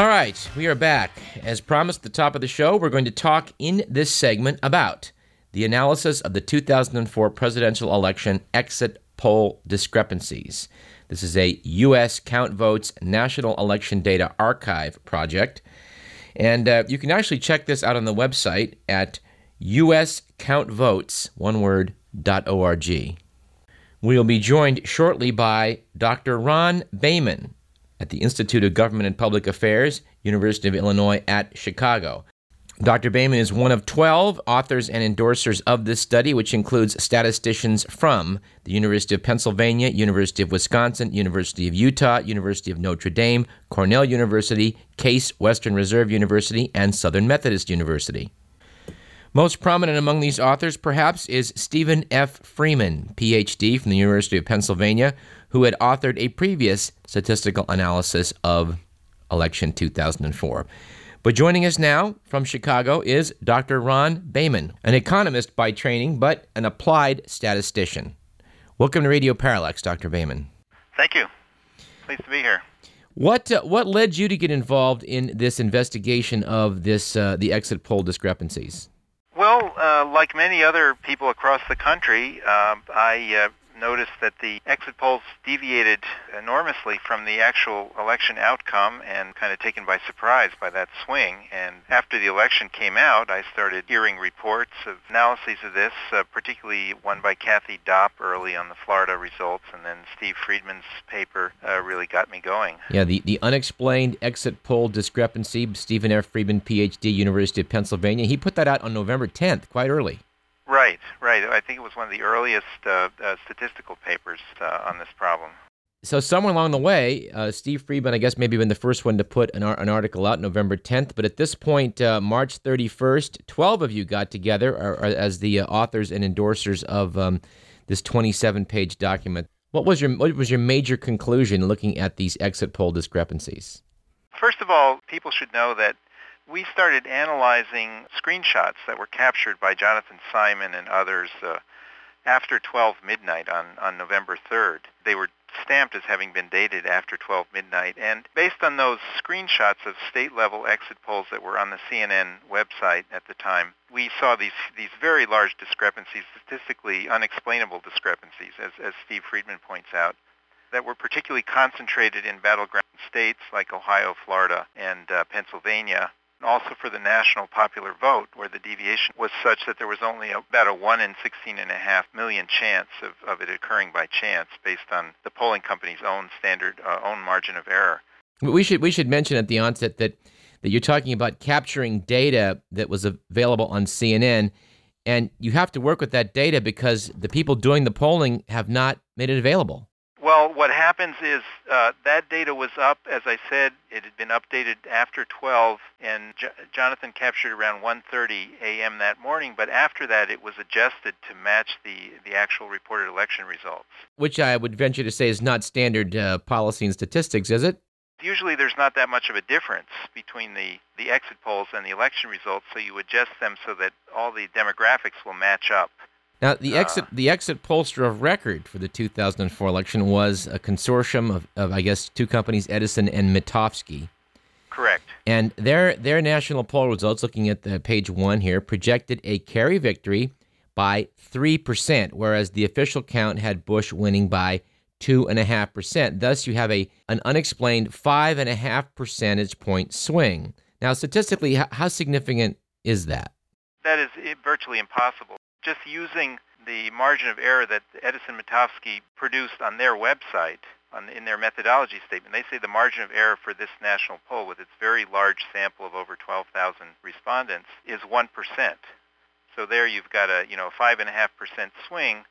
All right, we are back. As promised at the top of the show, we're going to talk in this segment about the analysis of the 2004 presidential election exit poll discrepancies. This is a U.S. Count Votes National Election Data Archive project. And uh, you can actually check this out on the website at uscountvotes, one word, .org. We'll be joined shortly by Dr. Ron Baiman at the Institute of Government and Public Affairs, University of Illinois at Chicago. Dr. Baiman is one of 12 authors and endorsers of this study, which includes statisticians from the University of Pennsylvania, University of Wisconsin, University of Utah, University of Notre Dame, Cornell University, Case Western Reserve University, and Southern Methodist University. Most prominent among these authors, perhaps, is Stephen F. Freeman, PhD from the University of Pennsylvania, who had authored a previous statistical analysis of election 2004. But joining us now from Chicago is Dr. Ron Baiman, an economist by training, but an applied statistician. Welcome to Radio Parallax, Dr. Baiman. Thank you. Pleased to be here. What uh, what led you to get involved in this investigation of this uh, the exit poll discrepancies? Well, uh, like many other people across the country, um, I uh, noticed that the exit polls deviated enormously from the actual election outcome and kind of taken by surprise by that swing. And after the election came out, I started hearing reports of analyses of this, uh, particularly one by Kathy Dopp early on the Florida results, and then Steve Friedman's paper uh, really got me going. Yeah, the, the unexplained exit poll discrepancy, Stephen F. Friedman, PhD, University of Pennsylvania. He put that out on November 10th, quite early. Right, right. I think it was one of the earliest uh, uh, statistical papers uh, on this problem. So somewhere along the way, uh, Steve Friedman, I guess, maybe been the first one to put an, an article out November 10th. But at this point, uh, March 31st, 12 of you got together or, or as the uh, authors and endorsers of um, this 27-page document. What was your what was your major conclusion looking at these exit poll discrepancies? First of all, people should know that we started analyzing screenshots that were captured by Jonathan Simon and others uh, after 12 midnight on, on November 3rd. They were stamped as having been dated after 12 midnight. And based on those screenshots of state-level exit polls that were on the CNN website at the time, we saw these, these very large discrepancies, statistically unexplainable discrepancies, as, as Steve Friedman points out, that were particularly concentrated in battleground states like Ohio, Florida, and uh, Pennsylvania, also for the national popular vote, where the deviation was such that there was only about a 1 in 16.5 million chance of, of it occurring by chance based on the polling company's own standard, uh, own margin of error. We should, we should mention at the onset that, that you're talking about capturing data that was available on CNN, and you have to work with that data because the people doing the polling have not made it available. Well, what happens is uh, that data was up, as I said, it had been updated after 12, and J- Jonathan captured around 1.30 a.m. that morning, but after that it was adjusted to match the, the actual reported election results. Which I would venture to say is not standard uh, policy and statistics, is it? Usually there's not that much of a difference between the, the exit polls and the election results, so you adjust them so that all the demographics will match up. Now, the uh, exit the exit pollster of record for the 2004 election was a consortium of, of I guess two companies, Edison and Mitofsky. Correct. And their their national poll results, looking at the page one here, projected a Kerry victory by three percent, whereas the official count had Bush winning by two and a half percent. Thus, you have a an unexplained five and a half percentage point swing. Now, statistically, how significant is that? That is virtually impossible just using the margin of error that Edison Mitofsky produced on their website, on, in their methodology statement, they say the margin of error for this national poll with its very large sample of over 12,000 respondents is 1%. So there you've got a, you know, 5.5% swing.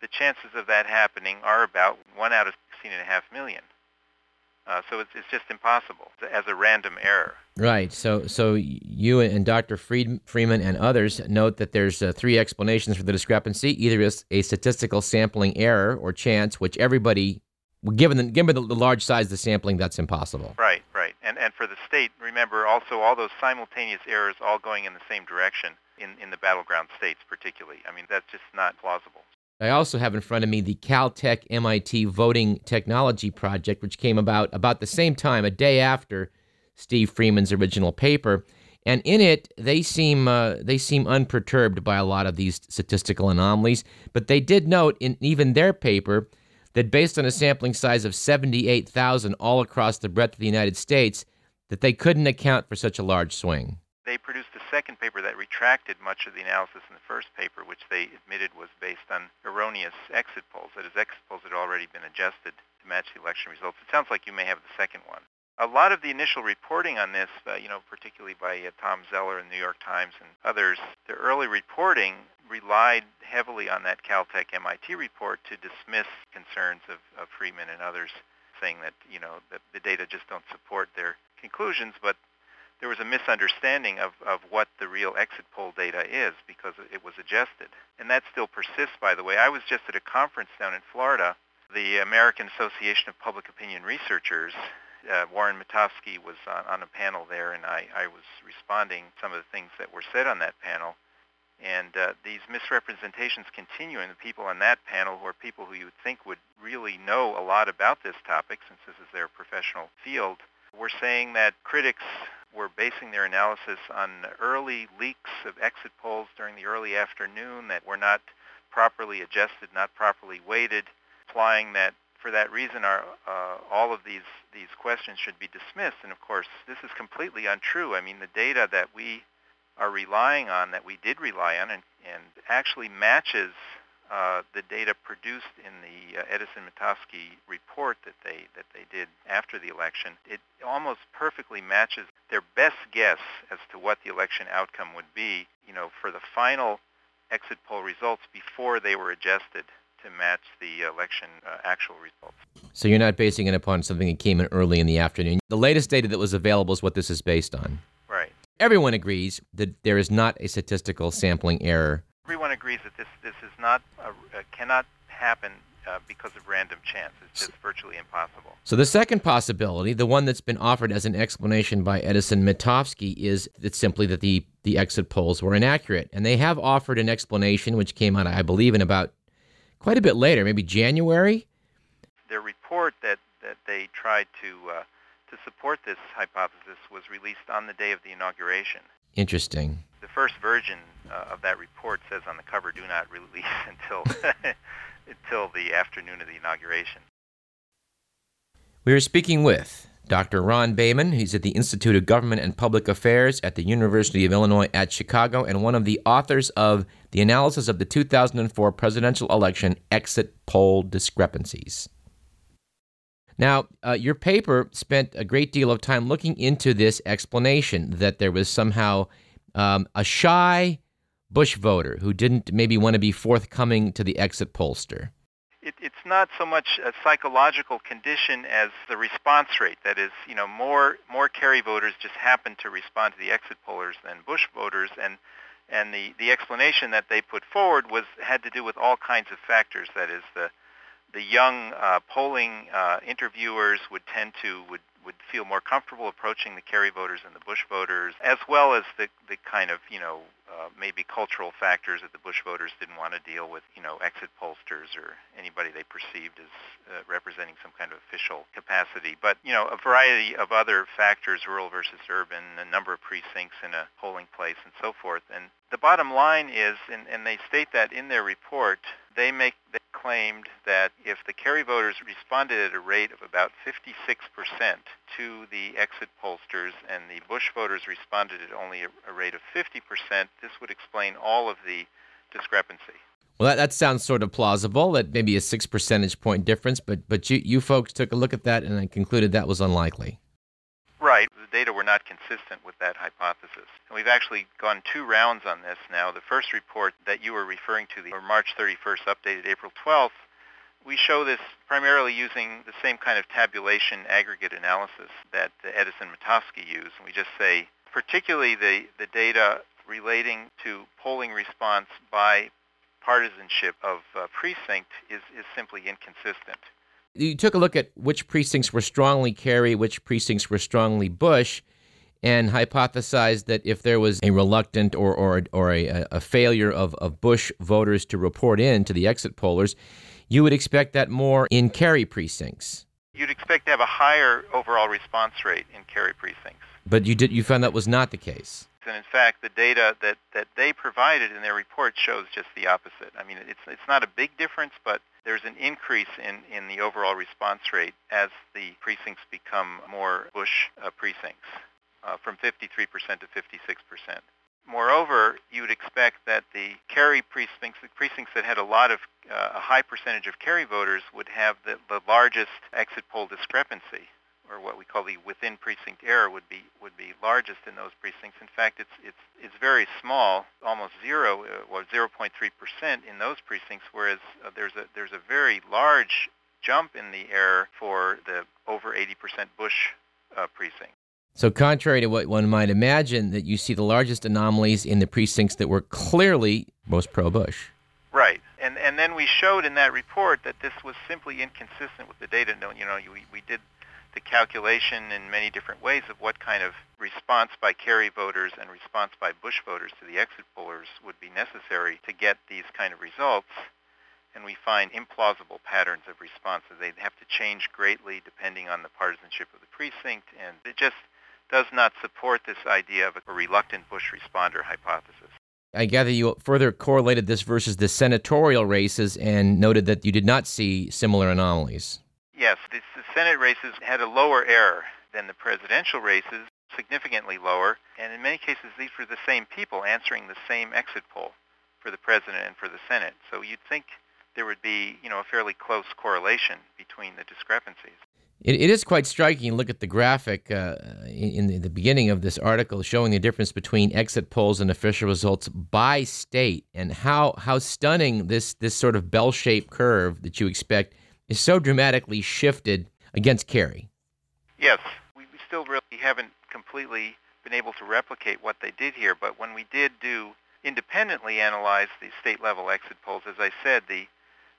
The chances of that happening are about 1 out of 16.5 million. Uh, so it's, it's just impossible as a random error. Right. So so you and Dr. Fried, Freeman and others note that there's uh, three explanations for the discrepancy: either it's a statistical sampling error or chance, which everybody, given the, given the large size of the sampling, that's impossible. Right. Right. And and for the state, remember also all those simultaneous errors all going in the same direction in in the battleground states, particularly. I mean that's just not plausible. I also have in front of me the Caltech MIT Voting Technology Project, which came about about the same time, a day after Steve Freeman's original paper. And in it, they seem uh, they seem unperturbed by a lot of these statistical anomalies. But they did note in even their paper that based on a sampling size of 78,000 all across the breadth of the United States, that they couldn't account for such a large swing. They produced a second paper that retracted much of the analysis in the first paper, which they admitted was based on erroneous exit polls. That is, exit polls had already been adjusted to match the election results. It sounds like you may have the second one a lot of the initial reporting on this, uh, you know, particularly by uh, Tom Zeller in the New York Times and others, the early reporting relied heavily on that Caltech MIT report to dismiss concerns of, of Freeman and others saying that, you know, that the data just don't support their conclusions, but there was a misunderstanding of, of what the real exit poll data is because it was adjusted. And that still persists, by the way. I was just at a conference down in Florida. The American Association of Public Opinion Researchers uh, Warren Mitofsky was on, on a panel there, and I, I was responding some of the things that were said on that panel. And uh, these misrepresentations continue, and the people on that panel, who are people who you would think would really know a lot about this topic, since this is their professional field, were saying that critics were basing their analysis on early leaks of exit polls during the early afternoon that were not properly adjusted, not properly weighted, implying that for that reason, our, uh, all of these, these questions should be dismissed. And of course, this is completely untrue. I mean, the data that we are relying on, that we did rely on, and, and actually matches uh, the data produced in the uh, Edison Mitofsky report that they that they did after the election. It almost perfectly matches their best guess as to what the election outcome would be. You know, for the final exit poll results before they were adjusted to match the election uh, actual results. So you're not basing it upon something that came in early in the afternoon. The latest data that was available is what this is based on. Right. Everyone agrees that there is not a statistical sampling error. Everyone agrees that this this is not a, uh, cannot happen uh, because of random chance. It's just virtually impossible. So the second possibility, the one that's been offered as an explanation by Edison Mitofsky, is that simply that the the exit polls were inaccurate, and they have offered an explanation which came out, I believe, in about quite a bit later, maybe January. Their report that, that they tried to uh, to support this hypothesis was released on the day of the inauguration. Interesting. The first version uh, of that report says on the cover, "Do not release until until the afternoon of the inauguration." We are speaking with Dr. Ron Baiman. He's at the Institute of Government and Public Affairs at the University of Illinois at Chicago and one of the authors of The Analysis of the 2004 Presidential Election Exit Poll Discrepancies. Now, uh, your paper spent a great deal of time looking into this explanation that there was somehow um, a shy Bush voter who didn't maybe want to be forthcoming to the exit pollster it, it's not so much a psychological condition as the response rate. That is, you know, more more Kerry voters just happen to respond to the exit pollers than Bush voters, and and the the explanation that they put forward was had to do with all kinds of factors. That is, the the young uh, polling uh, interviewers would tend to would would feel more comfortable approaching the Kerry voters and the Bush voters, as well as the the kind of you know uh, maybe cultural factors that the Bush voters didn't want to deal with, you know, exit pollsters or anybody they perceived as uh, representing some kind of official capacity. But you know, a variety of other factors, rural versus urban, a number of precincts in a polling place, and so forth. And the bottom line is, and, and they state that in their report, they make they claimed that if the Kerry voters responded at a rate of about 56% to the exit pollsters and the Bush voters responded at only a, a rate of 50%, this would explain all of the discrepancy. Well, that, that sounds sort of plausible. That maybe a six percentage point difference, but but you you folks took a look at that and concluded that was unlikely. Right. Data were not consistent with that hypothesis. And we've actually gone two rounds on this now. The first report that you were referring to, the March 31st, updated April 12th, we show this primarily using the same kind of tabulation aggregate analysis that Edison Mitofsky used. And we just say, particularly the, the data relating to polling response by partisanship of uh, precinct is, is simply inconsistent you took a look at which precincts were strongly Kerry, which precincts were strongly Bush, and hypothesized that if there was a reluctant or, or, or a, a failure of, of Bush voters to report in to the exit pollers, you would expect that more in Kerry precincts. You'd expect to have a higher overall response rate in Kerry precincts. But you did you found that was not the case. And in fact, the data that, that they provided in their report shows just the opposite. I mean, it's, it's not a big difference, but there's an increase in, in the overall response rate as the precincts become more Bush uh, precincts, uh, from 53% to 56%. Moreover, you would expect that the Kerry precincts, the precincts that had a lot of, uh, a high percentage of Kerry voters would have the, the largest exit poll discrepancy or what we call the within precinct error would be would be largest in those precincts. In fact, it's it's it's very small, almost zero, uh, or 0.3 percent in those precincts, whereas uh, there's a there's a very large jump in the error for the over 80 percent Bush uh, precinct. So, contrary to what one might imagine, that you see the largest anomalies in the precincts that were clearly most pro-Bush. Right, and and then we showed in that report that this was simply inconsistent with the data. You know, we we did the calculation in many different ways of what kind of response by Kerry voters and response by Bush voters to the exit pollers would be necessary to get these kind of results. And we find implausible patterns of responses. They'd have to change greatly depending on the partisanship of the precinct, and it just does not support this idea of a reluctant Bush responder hypothesis. I gather you further correlated this versus the senatorial races and noted that you did not see similar anomalies. Yes, the, Senate races had a lower error than the presidential races, significantly lower, and in many cases these were the same people answering the same exit poll for the president and for the Senate. So you'd think there would be, you know, a fairly close correlation between the discrepancies. It, it is quite striking. Look at the graphic uh, in, in the beginning of this article showing the difference between exit polls and official results by state, and how how stunning this this sort of bell-shaped curve that you expect is so dramatically shifted against Kerry. Yes, we still really haven't completely been able to replicate what they did here, but when we did do independently analyze the state level exit polls, as I said, the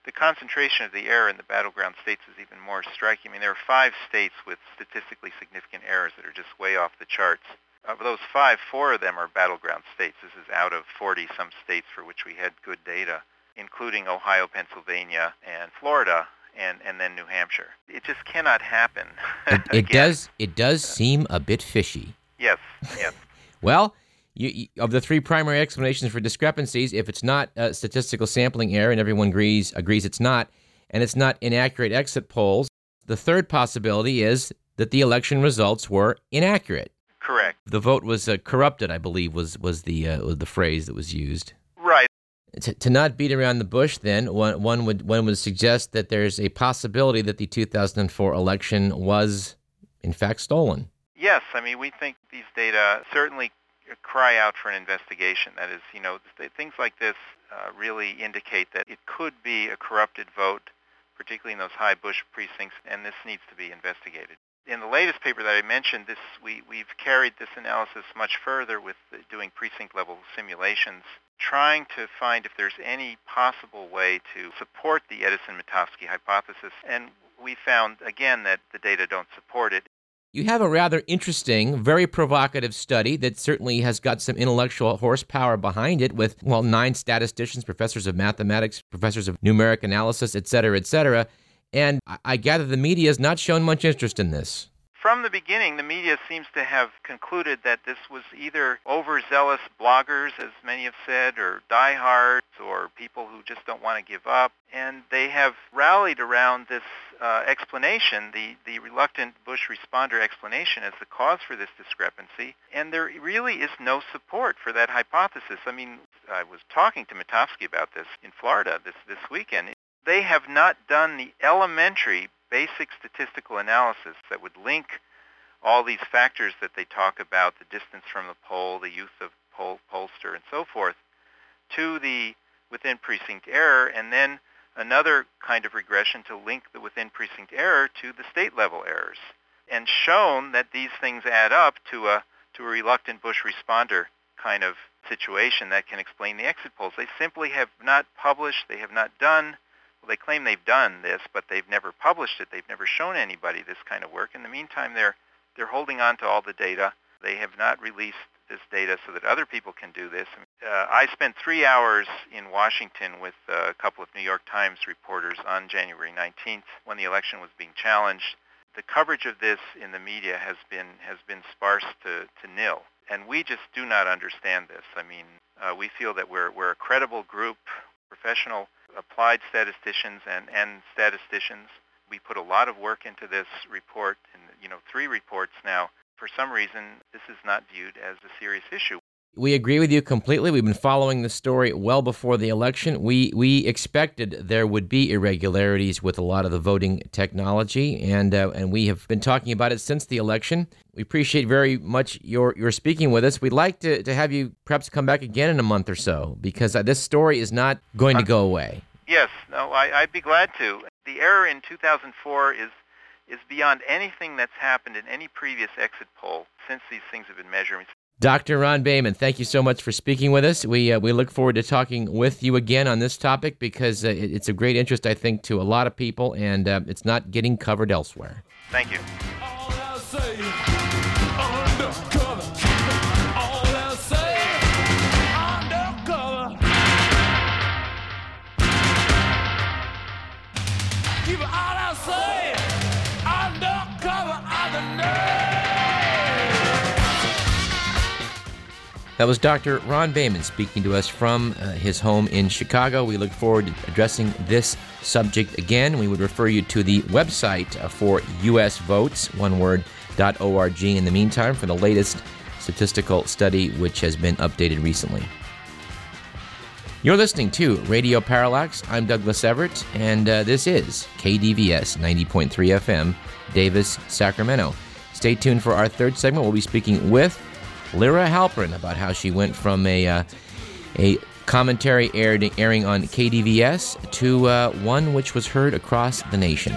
the concentration of the error in the battleground states is even more striking. I mean, there are five states with statistically significant errors that are just way off the charts. Of those five, four of them are battleground states. This is out of 40 some states for which we had good data, including Ohio, Pennsylvania, and Florida, and, and then New Hampshire. It just cannot happen. it, it does. It does seem a bit fishy. Yes. Yes. well, you, you, of the three primary explanations for discrepancies, if it's not a statistical sampling error, and everyone agrees agrees it's not, and it's not inaccurate exit polls, the third possibility is that the election results were inaccurate. Correct. The vote was uh, corrupted, I believe, was was the uh, was the phrase that was used. To, to not beat around the bush, then one, one would one would suggest that there's a possibility that the 2004 election was, in fact, stolen. Yes, I mean we think these data certainly cry out for an investigation. That is, you know, things like this uh, really indicate that it could be a corrupted vote, particularly in those high Bush precincts, and this needs to be investigated. In the latest paper that I mentioned, this we, we've carried this analysis much further with doing precinct-level simulations, trying to find if there's any possible way to support the Edison-Mitofsky hypothesis, and we found again that the data don't support it. You have a rather interesting, very provocative study that certainly has got some intellectual horsepower behind it with, well, nine statisticians, professors of mathematics, professors of numeric analysis, et cetera, et cetera. And I gather the media has not shown much interest in this from the beginning, the media seems to have concluded that this was either overzealous bloggers, as many have said, or diehards, or people who just don't want to give up. And they have rallied around this uh, explanation, the, the reluctant Bush responder explanation, as the cause for this discrepancy. And there really is no support for that hypothesis. I mean, I was talking to Mitofsky about this in Florida this, this weekend. They have not done the elementary basic statistical analysis that would link all these factors that they talk about, the distance from the poll, the use of poll, pollster, and so forth, to the within precinct error, and then another kind of regression to link the within precinct error to the state level errors, and shown that these things add up to a to a reluctant Bush responder kind of situation that can explain the exit polls. They simply have not published, they have not done they claim they've done this, but they've never published it. They've never shown anybody this kind of work. In the meantime, they're they're holding on to all the data. They have not released this data so that other people can do this. Uh, I spent three hours in Washington with a couple of New York Times reporters on January 19th when the election was being challenged. the coverage of this in the media has been has been sparse to, to nil, and we just do not understand this. I mean, uh, we feel that we're we're a credible group, professional applied statisticians and and statisticians. We put a lot of work into this report, and you know, three reports now. For some reason, this is not viewed as a serious issue. We agree with you completely. We've been following the story well before the election. We we expected there would be irregularities with a lot of the voting technology, and uh, and we have been talking about it since the election. We appreciate very much your your speaking with us. We'd like to, to have you perhaps come back again in a month or so because uh, this story is not going to go away. Yes, no, I, I'd be glad to. The error in 2004 is is beyond anything that's happened in any previous exit poll since these things have been measured. Dr. Ron Baiman, thank you so much for speaking with us. We uh, we look forward to talking with you again on this topic because uh, it's a great interest, I think, to a lot of people, and uh, it's not getting covered elsewhere. Thank you. That was Dr. Ron Baiman speaking to us from uh, his home in Chicago. We look forward to addressing this subject again. We would refer you to the website uh, for U.S. votes, one word, .org in the meantime for the latest statistical study which has been updated recently. You're listening to Radio Parallax. I'm Douglas Everett, and uh, this is KDVS 90.3 FM, Davis, Sacramento. Stay tuned for our third segment. We'll be speaking with Lyra Halperin about how she went from a uh, a commentary aired, airing on KDVS to uh, one which was heard across the nation.